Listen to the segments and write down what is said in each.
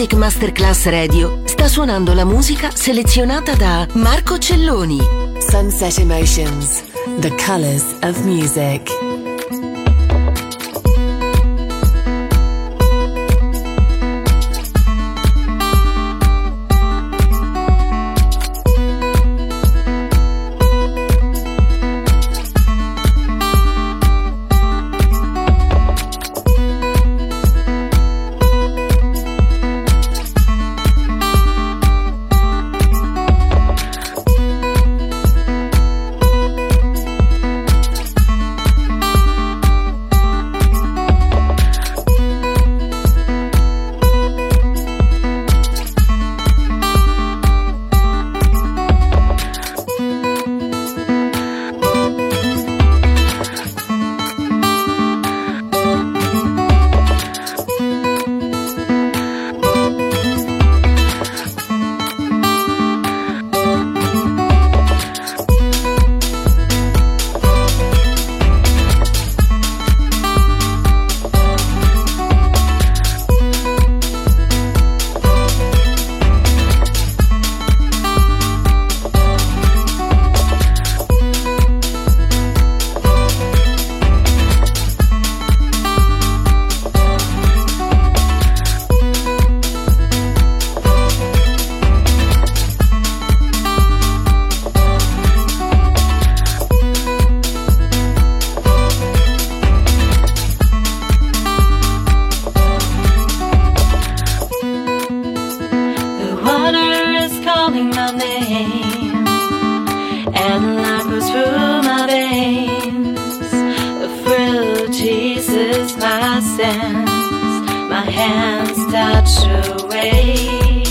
Music Masterclass Radio sta suonando la musica selezionata da Marco Celloni. Sunset Emotions, the colors of music. hands touch away.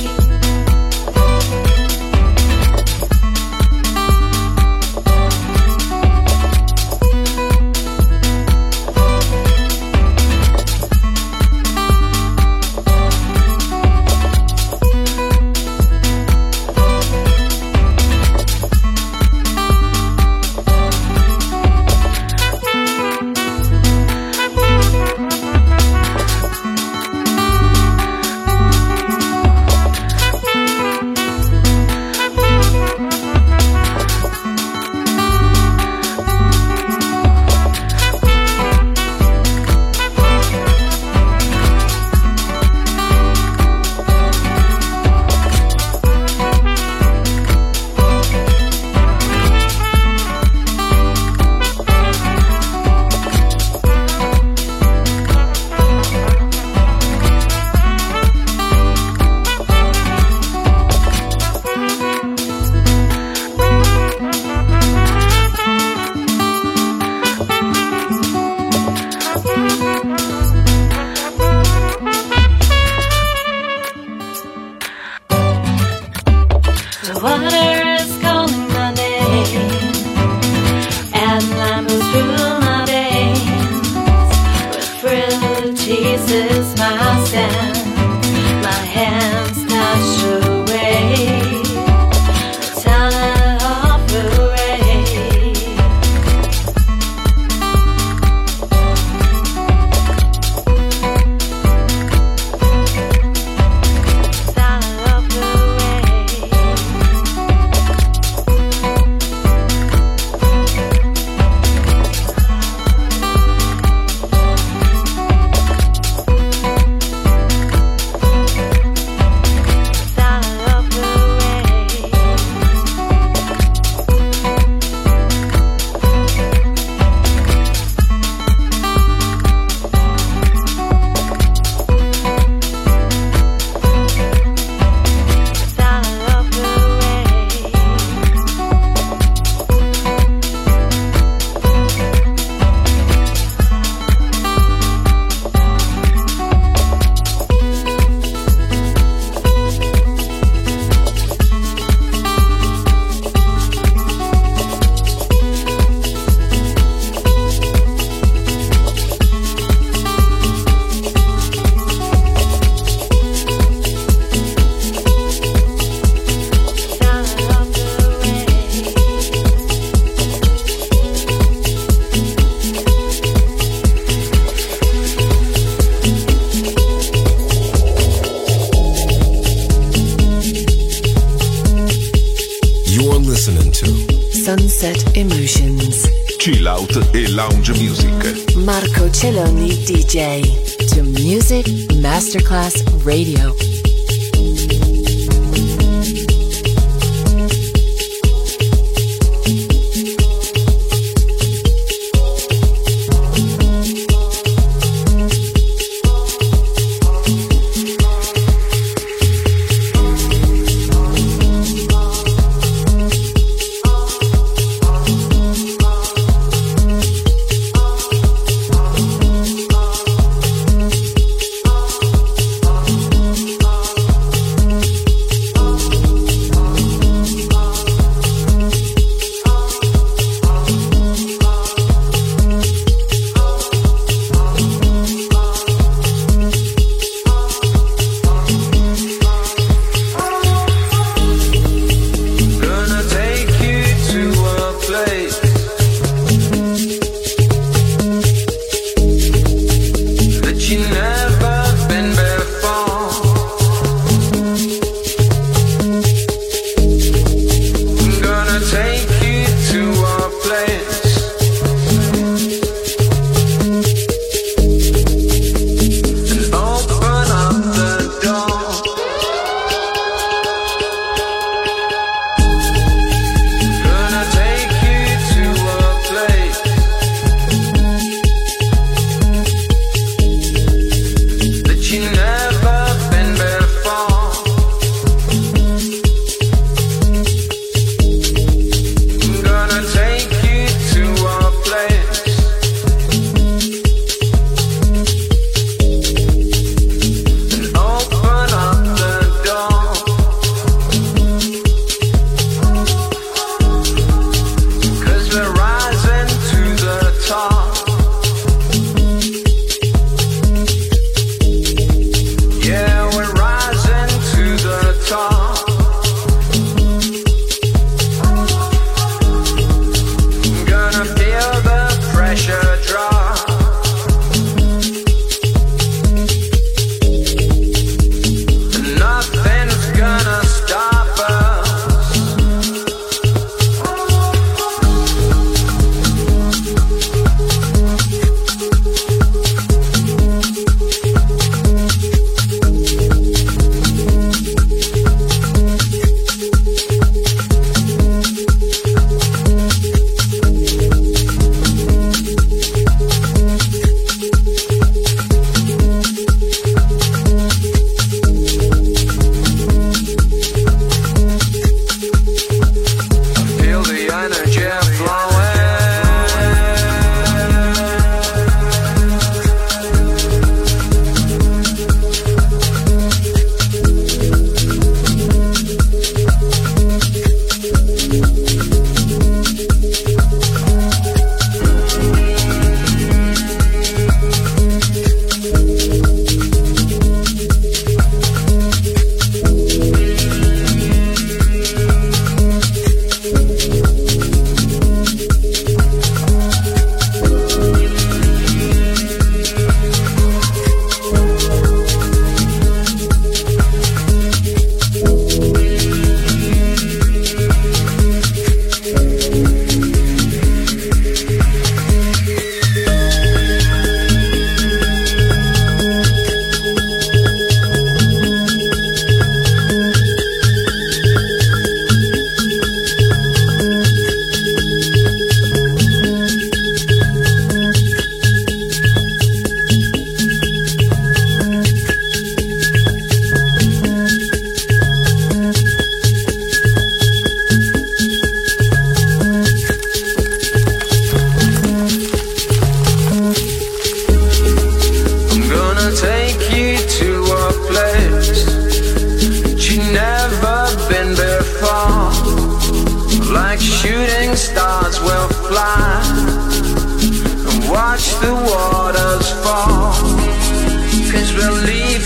DJ.